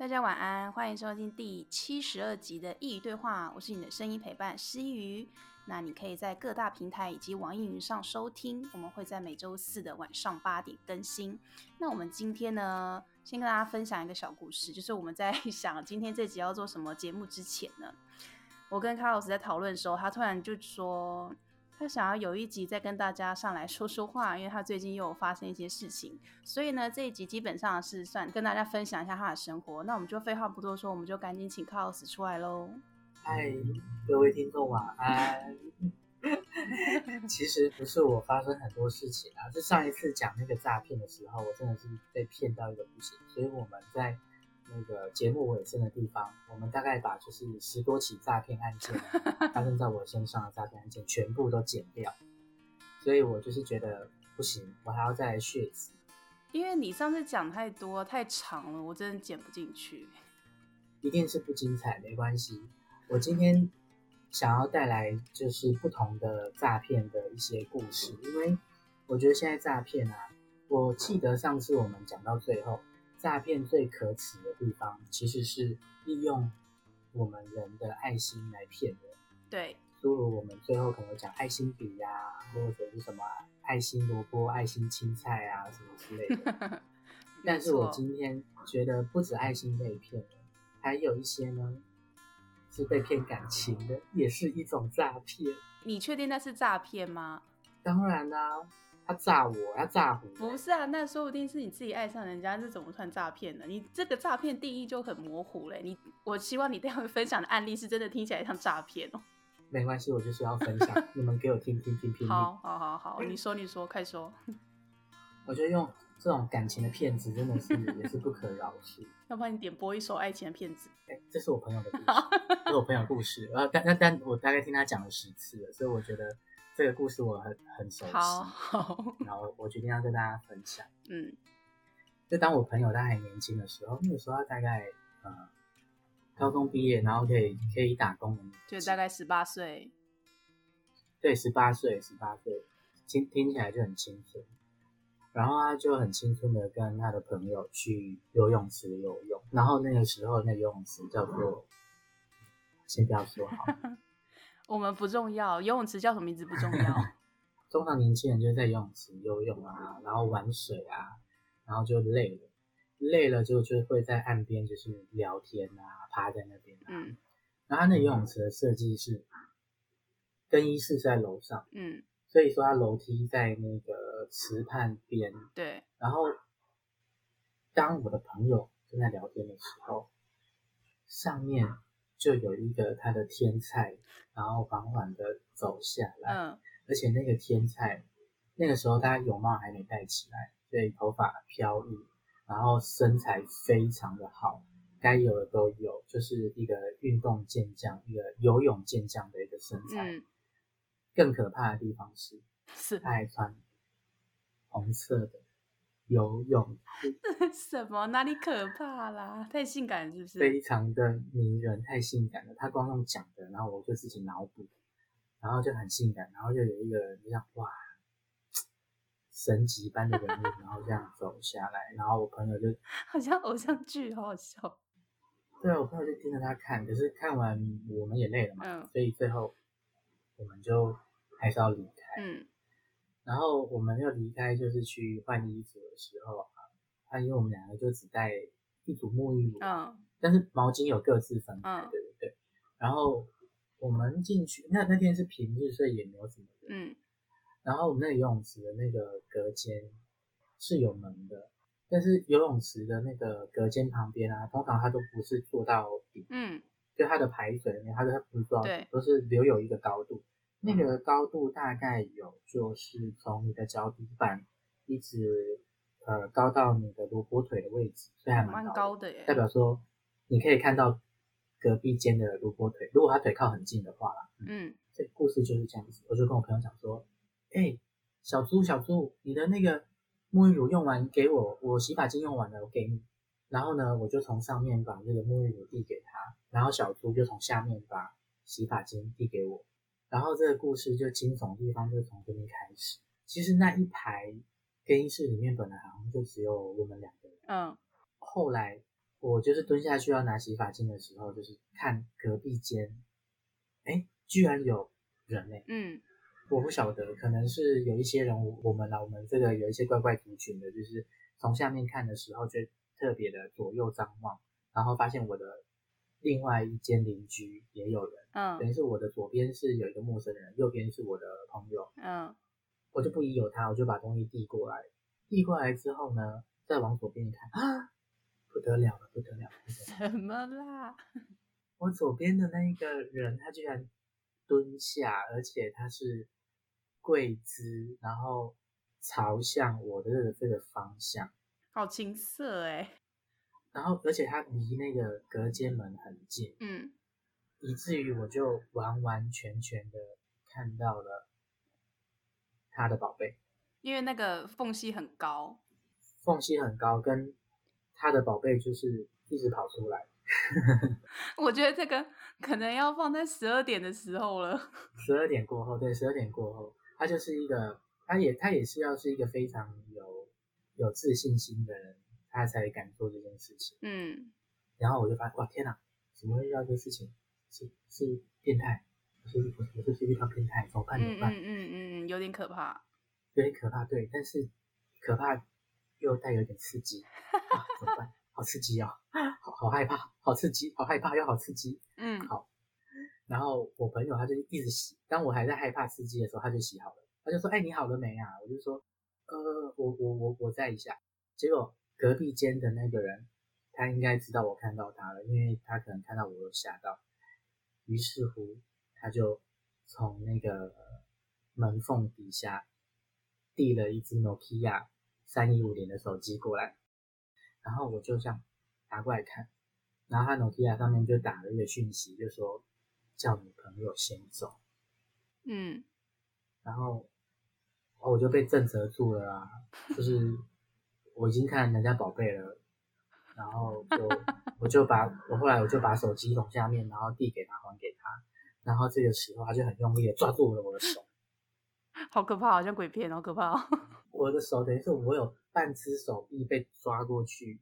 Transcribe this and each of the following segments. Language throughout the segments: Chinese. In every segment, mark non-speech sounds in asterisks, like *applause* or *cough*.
大家晚安，欢迎收听第七十二集的一语对话，我是你的声音陪伴师一鱼。那你可以在各大平台以及网易云上收听，我们会在每周四的晚上八点更新。那我们今天呢，先跟大家分享一个小故事，就是我们在 *laughs* 想今天这集要做什么节目之前呢，我跟卡老师在讨论的时候，他突然就说。他想要有一集再跟大家上来说说话，因为他最近又有发生一些事情，所以呢，这一集基本上是算跟大家分享一下他的生活。那我们就废话不多说，我们就赶紧请 c o s 出来喽。嗨，各位听众晚安。*laughs* 其实不是我发生很多事情啊，是上一次讲那个诈骗的时候，我真的是被骗到一个不行，所以我们在。那个节目尾声的地方，我们大概把就是十多起诈骗案件发生在我身上的诈骗案件全部都剪掉，所以我就是觉得不行，我还要再来续一次。因为你上次讲太多太长了，我真的剪不进去。一定是不精彩，没关系。我今天想要带来就是不同的诈骗的一些故事，因为我觉得现在诈骗啊，我记得上次我们讲到最后。诈骗最可耻的地方，其实是利用我们人的爱心来骗人。对，诸如我们最后可能讲爱心笔呀、啊，或者是什么爱心萝卜、爱心青菜啊，什么之类的。*laughs* 但是我今天觉得，不止爱心被骗了，还有一些呢是被骗感情的，也是一种诈骗。你确定那是诈骗吗？当然啦、啊。他诈我，他诈唬。不是啊，那说不定是你自己爱上人家，是怎么算诈骗呢？你这个诈骗定义就很模糊嘞。你，我希望你待会分享的案例是真的听起来像诈骗哦。没关系，我就是要分享，*laughs* 你们给我听听听听。好，好，好，好，你说，你说，快说。我觉得用这种感情的骗子真的是也是不可饶恕。*laughs* 要不然你点播一首爱情的骗子。哎、欸，这是我朋友的故事，*laughs* 这是我朋友的故事。呃，但但但我大概听他讲了十次了，所以我觉得。这个故事我很很熟悉，好，然后我决定要跟大家分享。嗯，就当我朋友他还年轻的时候，那个时候他大概呃高中毕业，然后可以可以打工的，就大概十八岁。对，十八岁，十八岁，听听起来就很青春。然后他就很青春的跟他的朋友去游泳池游泳，然后那个时候那个游泳池叫做，先不要说好。我们不重要，游泳池叫什么名字不重要。*laughs* 通常年轻人就在游泳池游泳啊，然后玩水啊，然后就累了，累了就就会在岸边就是聊天啊，趴在那边啊。嗯。然后他那游泳池的设计是更衣室是在楼上，嗯，所以说他楼梯在那个池畔边。对。然后当我的朋友正在聊天的时候，上面。就有一个他的天菜，然后缓缓的走下来，嗯，而且那个天菜，那个时候他泳帽还没戴起来，所以头发飘逸，然后身材非常的好，该有的都有，就是一个运动健将，一个游泳健将的一个身材。嗯，更可怕的地方是，是他还穿红色的。游泳 *laughs* 什么？哪里可怕啦？太性感了是不是？非常的迷人，太性感了。他光用讲的，然后我就自己脑补，然后就很性感，然后就有一个人这样哇，神级般的人物，然后这样走下来，然后我朋友就 *laughs* 好像偶像剧，好好笑。对啊，我朋友就盯着他看，可是看完我们也累了嘛，嗯，所以最后我们就还是要离开。嗯。然后我们要离开，就是去换衣服的时候啊，他因为我们两个就只带一组沐浴乳，嗯，但是毛巾有各自分开，对不对？然后我们进去，那那天是平日，所以也没有什么人，嗯。然后我们那个游泳池的那个隔间是有门的，但是游泳池的那个隔间旁边啊，通常它都不是做到底，嗯，就它的排水里面，它都它不是做到底，都是留有一个高度。那个高度大概有，就是从你的脚底板一直呃高到你的萝卜腿的位置，所以还蛮高，高的耶。代表说你可以看到隔壁间的萝卜腿，如果他腿靠很近的话啦。嗯，这故事就是这样子。我就跟我朋友讲说，哎、欸，小猪小猪，你的那个沐浴乳用完给我，我洗发精用完了，我给你。然后呢，我就从上面把那个沐浴乳递给他，然后小猪就从下面把洗发精递给我。然后这个故事就惊悚的地方就从这边开始。其实那一排更衣室里面本来好像就只有我们两个人。嗯。后来我就是蹲下去要拿洗发精的时候，就是看隔壁间，哎，居然有人呢。嗯，我不晓得，可能是有一些人，我们啦，我们这个有一些怪怪族群的，就是从下面看的时候，就特别的左右张望，然后发现我的另外一间邻居也有人。嗯，等于是我的左边是有一个陌生人，右边是我的朋友。嗯，我就不疑有他，我就把东西递过来。递过来之后呢，再往左边一看啊。不得了了，不得了！什么啦？*laughs* 我左边的那一个人，他居然蹲下，而且他是跪姿，然后朝向我的这个这个方向，好青色哎！然后，而且他离那个隔间门很近，嗯，以至于我就完完全全的看到了他的宝贝，因为那个缝隙很高，缝隙很高，跟。他的宝贝就是一直跑出来，*laughs* 我觉得这个可能要放在十二点的时候了。十二点过后，对，十二点过后，他就是一个，他也他也是要是一个非常有有自信心的人，他才敢做这件事情。嗯，然后我就发现，哇，天哪，怎么会遇到这个事情？是是变态？是我我是遇到变态？怎么办？怎么办？嗯嗯嗯嗯，有点可怕，有点可怕，对，但是可怕。又带有点刺激，啊，怎么办？好刺激哦，*laughs* 好好害怕，好刺激，好害怕又好刺激。嗯，好。然后我朋友他就一直洗，当我还在害怕刺激的时候，他就洗好了。他就说：“哎，你好了没啊？”我就说：“呃，我我我我在一下。”结果隔壁间的那个人，他应该知道我看到他了，因为他可能看到我有吓到。于是乎，他就从那个门缝底下递了一只 Nokia。三一五零的手机过来，然后我就这样拿过来看，然后他 Nokia 上面就打了一个讯息，就说叫女朋友先走。嗯，然后我就被震慑住了啊，就是我已经看人家宝贝了，然后就我就把我后来我就把手机从下面，然后递给他还给他，然后这个时候他就很用力的抓住了我的手，*laughs* 好可怕，好像鬼片，好可怕。*laughs* 我的手等于是我有半只手臂被抓过去，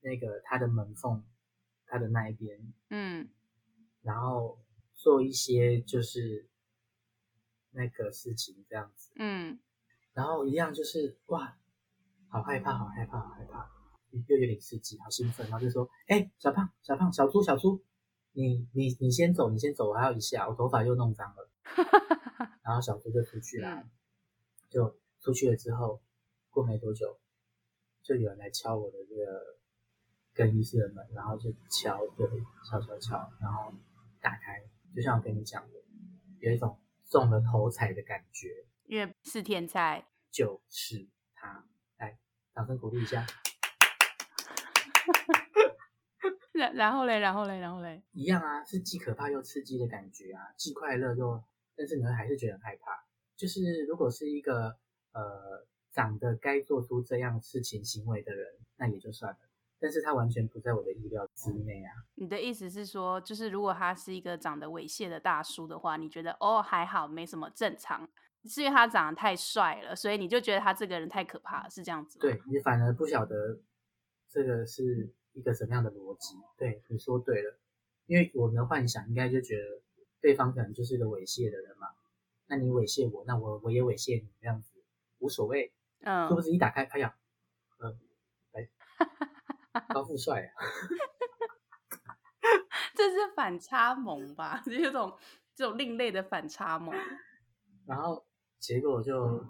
那个他的门缝，他的那一边，嗯，然后做一些就是那个事情这样子，嗯，然后一样就是哇，好害怕，好害怕，好害怕，又有点刺激，好兴奋，然后就说，哎，小胖，小胖，小猪，小猪，你你你先走，你先走，我还要一下，我头发又弄脏了，*laughs* 然后小猪就出去了，嗯、就。出去了之后，过没多久，就有人来敲我的这个更衣室的门，然后就敲，对，敲敲敲，然后打开，就像我跟你讲的，有一种中了头彩的感觉，因为是天才，就是他，来，掌声鼓励一下。*laughs* 然然后嘞，然后嘞，然后嘞，一样啊，是既可怕又刺激的感觉啊，既快乐又，但是你们还是觉得很害怕，就是如果是一个。呃，长得该做出这样事情行为的人，那也就算了。但是他完全不在我的意料之内啊。你的意思是说，就是如果他是一个长得猥亵的大叔的话，你觉得哦还好，没什么正常，是因为他长得太帅了，所以你就觉得他这个人太可怕，是这样子吗？对，你反而不晓得这个是一个什么样的逻辑。对，你说对了，因为我们的幻想应该就觉得对方可能就是一个猥亵的人嘛。那你猥亵我，那我我也猥亵你，这样子。无所谓，嗯，是不是一打开，哎呀，嗯，哎，高富帅啊，*laughs* 这是反差萌吧？*laughs* 是这种这种另类的反差萌。*laughs* 然后结果就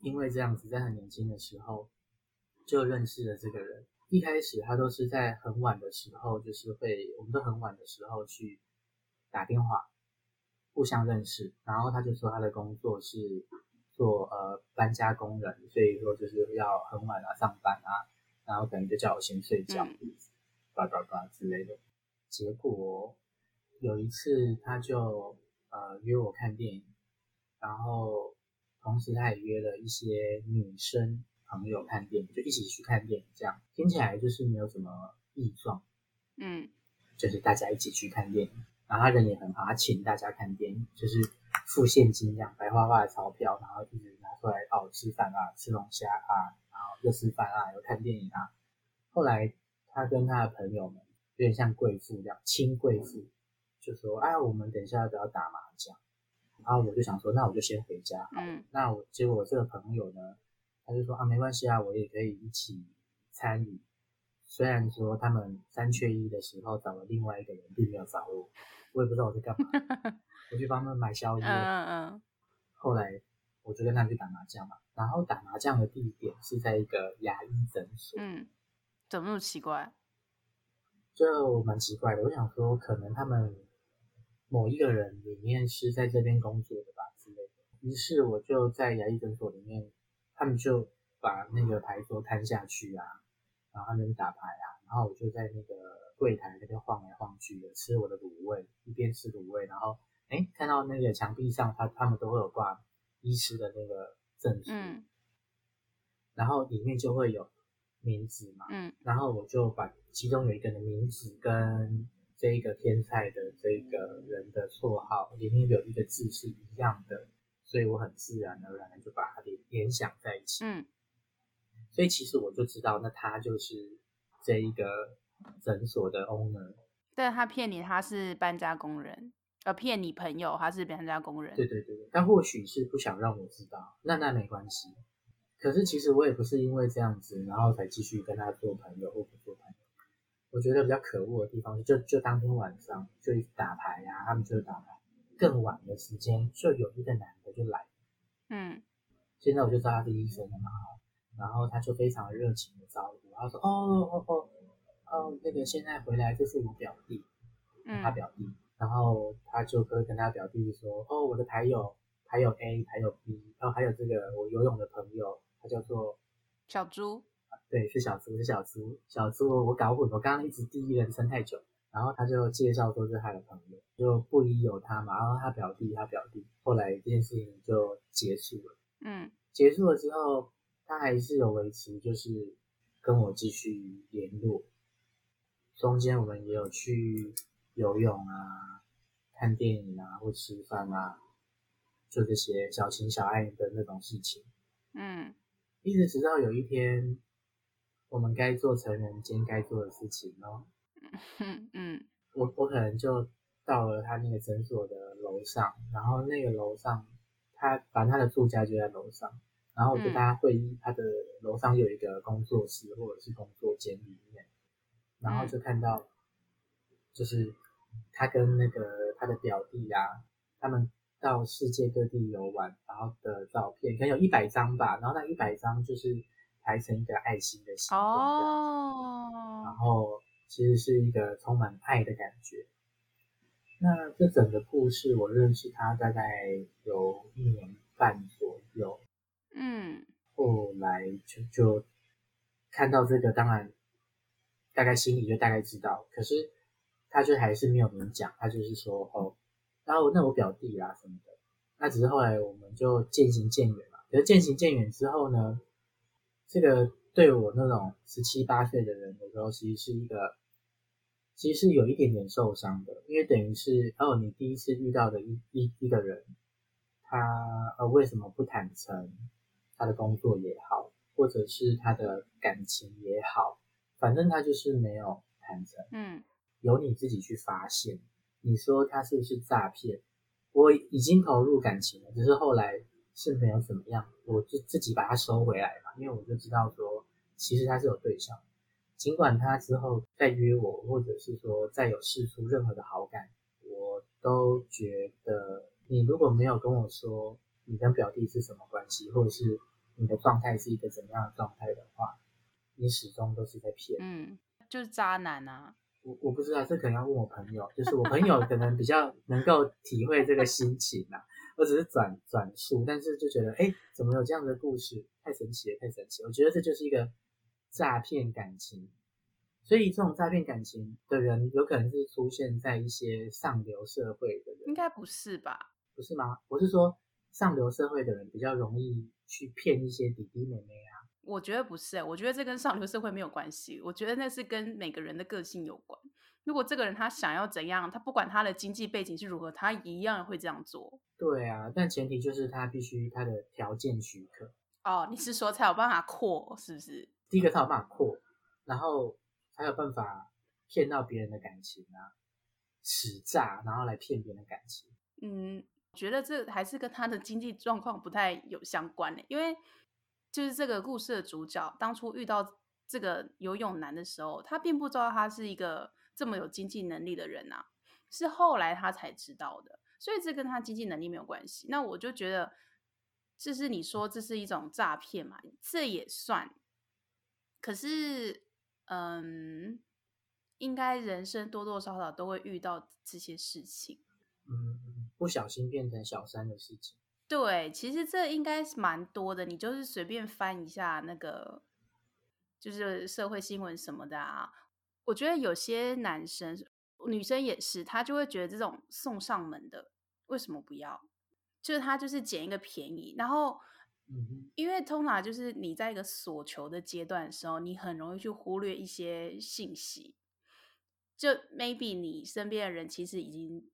因为这样子，在很年轻的时候就认识了这个人。一开始他都是在很晚的时候，就是会，我们都很晚的时候去打电话互相认识。然后他就说他的工作是。做呃搬家工人，所以说就是要很晚啊上班啊，然后可能就叫我先睡觉，叭叭叭之类的。结果有一次他就呃约我看电影，然后同时他也约了一些女生朋友看电影，就一起去看电影，这样听起来就是没有什么异状，嗯，就是大家一起去看电影，然后他人也很好，他请大家看电影，就是。付现金这样白花花的钞票，然后一直拿出来哦，吃饭啊，吃龙虾啊，然后又吃饭啊，又看电影啊。后来他跟他的朋友们有点像贵妇这样，亲贵妇，就说：“哎，我们等一下要不要打麻将？”然后我就想说：“那我就先回家。”嗯，那我结果我这个朋友呢，他就说：“啊，没关系啊，我也可以一起参与。”虽然说他们三缺一的时候找了另外一个人，并没有找我，我也不知道我在干嘛。*laughs* 我去帮他们买宵夜。嗯嗯。后来我就跟他们去打麻将嘛，然后打麻将的地点是在一个牙医诊所。嗯。怎么那么奇怪？就蛮奇怪的。我想说，可能他们某一个人里面是在这边工作的吧之类的。于是我就在牙医诊所里面，他们就把那个牌桌摊下去啊。然后他们打牌啊，然后我就在那个柜台那边晃来晃去的，吃我的卤味，一边吃卤味，然后哎，看到那个墙壁上，他他们都会有挂医师的那个证书，嗯，然后里面就会有名字嘛，嗯，然后我就把其中有一个人的名字跟这一个天才的这个人的绰号里面有一个字是一样的，所以我很自然而然的就把它联联想在一起，嗯。所以其实我就知道，那他就是这一个诊所的 owner。但他骗你他是搬家工人，呃，骗你朋友他是搬家工人。对对对，但或许是不想让我知道，那那没关系。可是其实我也不是因为这样子，然后才继续跟他做朋友或不做朋友。我觉得比较可恶的地方是，就就当天晚上就一直打牌呀、啊，他们就打牌。更晚的时间，就有一个男的就来。嗯。现在我就知道他是医生了嘛。然后他就非常热情的招呼，他说：“哦哦哦哦，那个现在回来就是我表弟，嗯，他表弟。然后他就可以跟他表弟说：哦，我的牌友牌友 A，牌友 B，然后还有这个我游泳的朋友，他叫做小猪，对，是小猪，是小猪，小猪，我搞混，我刚刚一直第一人称太久。然后他就介绍说是他的朋友，就不疑有他嘛。然后他表弟，他表弟，后来这件事情就结束了。嗯，结束了之后。他还是有维持，就是跟我继续联络。中间我们也有去游泳啊、看电影啊或吃饭啊，就这些小情小爱的那种事情。嗯，一直直到有一天，我们该做成人间该做的事情哦。嗯嗯，我我可能就到了他那个诊所的楼上，然后那个楼上，他反正他的住家就在楼上。然后我跟大家会议，他的楼上有一个工作室或者是工作间里面，然后就看到，就是他跟那个他的表弟啊，他们到世界各地游玩，然后的照片，可能有一百张吧，然后那一百张就是排成一个爱心的形状，哦，然后其实是一个充满爱的感觉。那这整个故事，我认识他大概有一年半左右。嗯，后来就就看到这个，当然大概心里就大概知道，可是他就还是没有明讲，他就是说哦，然后那我表弟啊什么的，那只是后来我们就渐行渐远了。可是渐行渐远之后呢，这个对我那种十七八岁的人的时候，其实是一个，其实是有一点点受伤的，因为等于是哦，你第一次遇到的一一一个人，他呃为什么不坦诚？他的工作也好，或者是他的感情也好，反正他就是没有坦诚。嗯，由你自己去发现。你说他是不是诈骗？我已经投入感情了，只是后来是没有怎么样，我就自己把它收回来嘛，因为我就知道说，其实他是有对象。尽管他之后再约我，或者是说再有试出任何的好感，我都觉得你如果没有跟我说。你跟表弟是什么关系，或者是你的状态是一个怎么样的状态的话，你始终都是在骗。嗯，就是渣男啊。我我不知道，这可能要问我朋友，就是我朋友可能比较能够体会这个心情啊。我只是转转述，但是就觉得，哎，怎么有这样的故事？太神奇了，太神奇了！我觉得这就是一个诈骗感情。所以这种诈骗感情的人，有可能是出现在一些上流社会的人。应该不是吧？不是吗？我是说。上流社会的人比较容易去骗一些弟弟妹妹啊？我觉得不是，我觉得这跟上流社会没有关系。我觉得那是跟每个人的个性有关。如果这个人他想要怎样，他不管他的经济背景是如何，他一样会这样做。对啊，但前提就是他必须他的条件许可。哦，你是说才有办法扩，是不是？第一个他有办法扩，然后才有办法骗到别人的感情啊，使诈，然后来骗别人的感情。嗯，觉得这还是跟他的经济状况不太有相关的，因为就是这个故事的主角当初遇到这个游泳男的时候，他并不知道他是一个这么有经济能力的人啊，是后来他才知道的，所以这跟他经济能力没有关系。那我就觉得，这是你说这是一种诈骗嘛，这也算。可是，嗯，应该人生多多少少都会遇到这些事情。嗯，不小心变成小三的事情。对，其实这应该是蛮多的。你就是随便翻一下那个，就是社会新闻什么的啊。我觉得有些男生、女生也是，他就会觉得这种送上门的为什么不要？就是他就是捡一个便宜，然后，因为通常就是你在一个索求的阶段的时候，你很容易去忽略一些信息。就 maybe 你身边的人其实已经。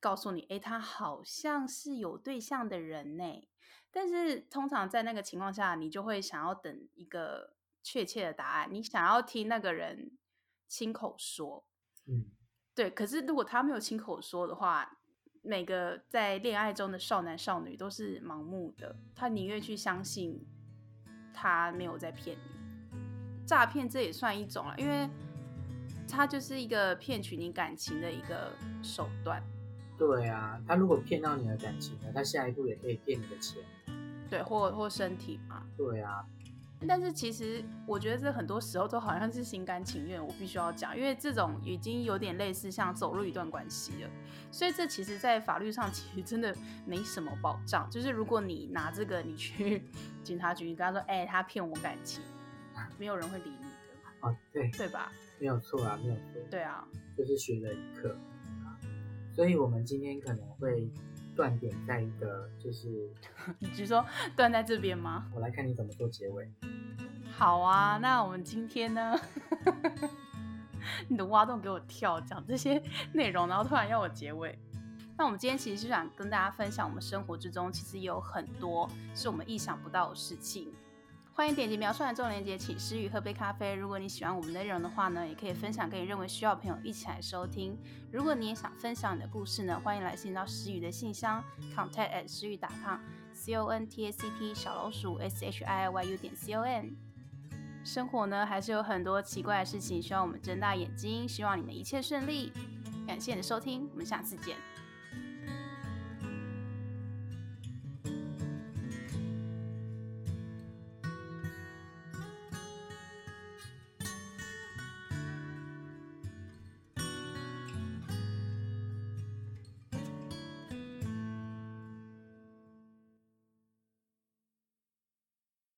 告诉你，诶，他好像是有对象的人呢。但是通常在那个情况下，你就会想要等一个确切的答案，你想要听那个人亲口说。嗯，对。可是如果他没有亲口说的话，每个在恋爱中的少男少女都是盲目的，他宁愿去相信他没有在骗你。诈骗这也算一种了，因为他就是一个骗取你感情的一个手段。对啊，他如果骗到你的感情了，他下一步也可以骗你的钱，对，或或身体嘛。对啊，但是其实我觉得这很多时候都好像是心甘情愿，我必须要讲，因为这种已经有点类似像走入一段关系了，所以这其实，在法律上其实真的没什么保障。就是如果你拿这个你去 *laughs* 警察局，你跟他说，哎、欸，他骗我感情，没有人会理你的。哦，对，对吧？没有错啊，没有错。对啊，就是学了一课。所以，我们今天可能会断点在一个，就是 *laughs* 你是说断在这边吗？我来看你怎么做结尾。好啊，那我们今天呢？*laughs* 你的挖洞给我跳，讲这些内容，然后突然要我结尾。那我们今天其实是想跟大家分享，我们生活之中其实有很多是我们意想不到的事情。欢迎点击描述栏中连结，请诗雨喝杯咖啡。如果你喜欢我们内容的话呢，也可以分享给你认为需要的朋友一起来收听。如果你也想分享你的故事呢，欢迎来信到诗雨的信箱，contact at 师佾 .com，c o n t a c t 小老鼠 s h i i y u 点 c o m。生活呢还是有很多奇怪的事情需要我们睁大眼睛，希望你们一切顺利。感谢你的收听，我们下次见。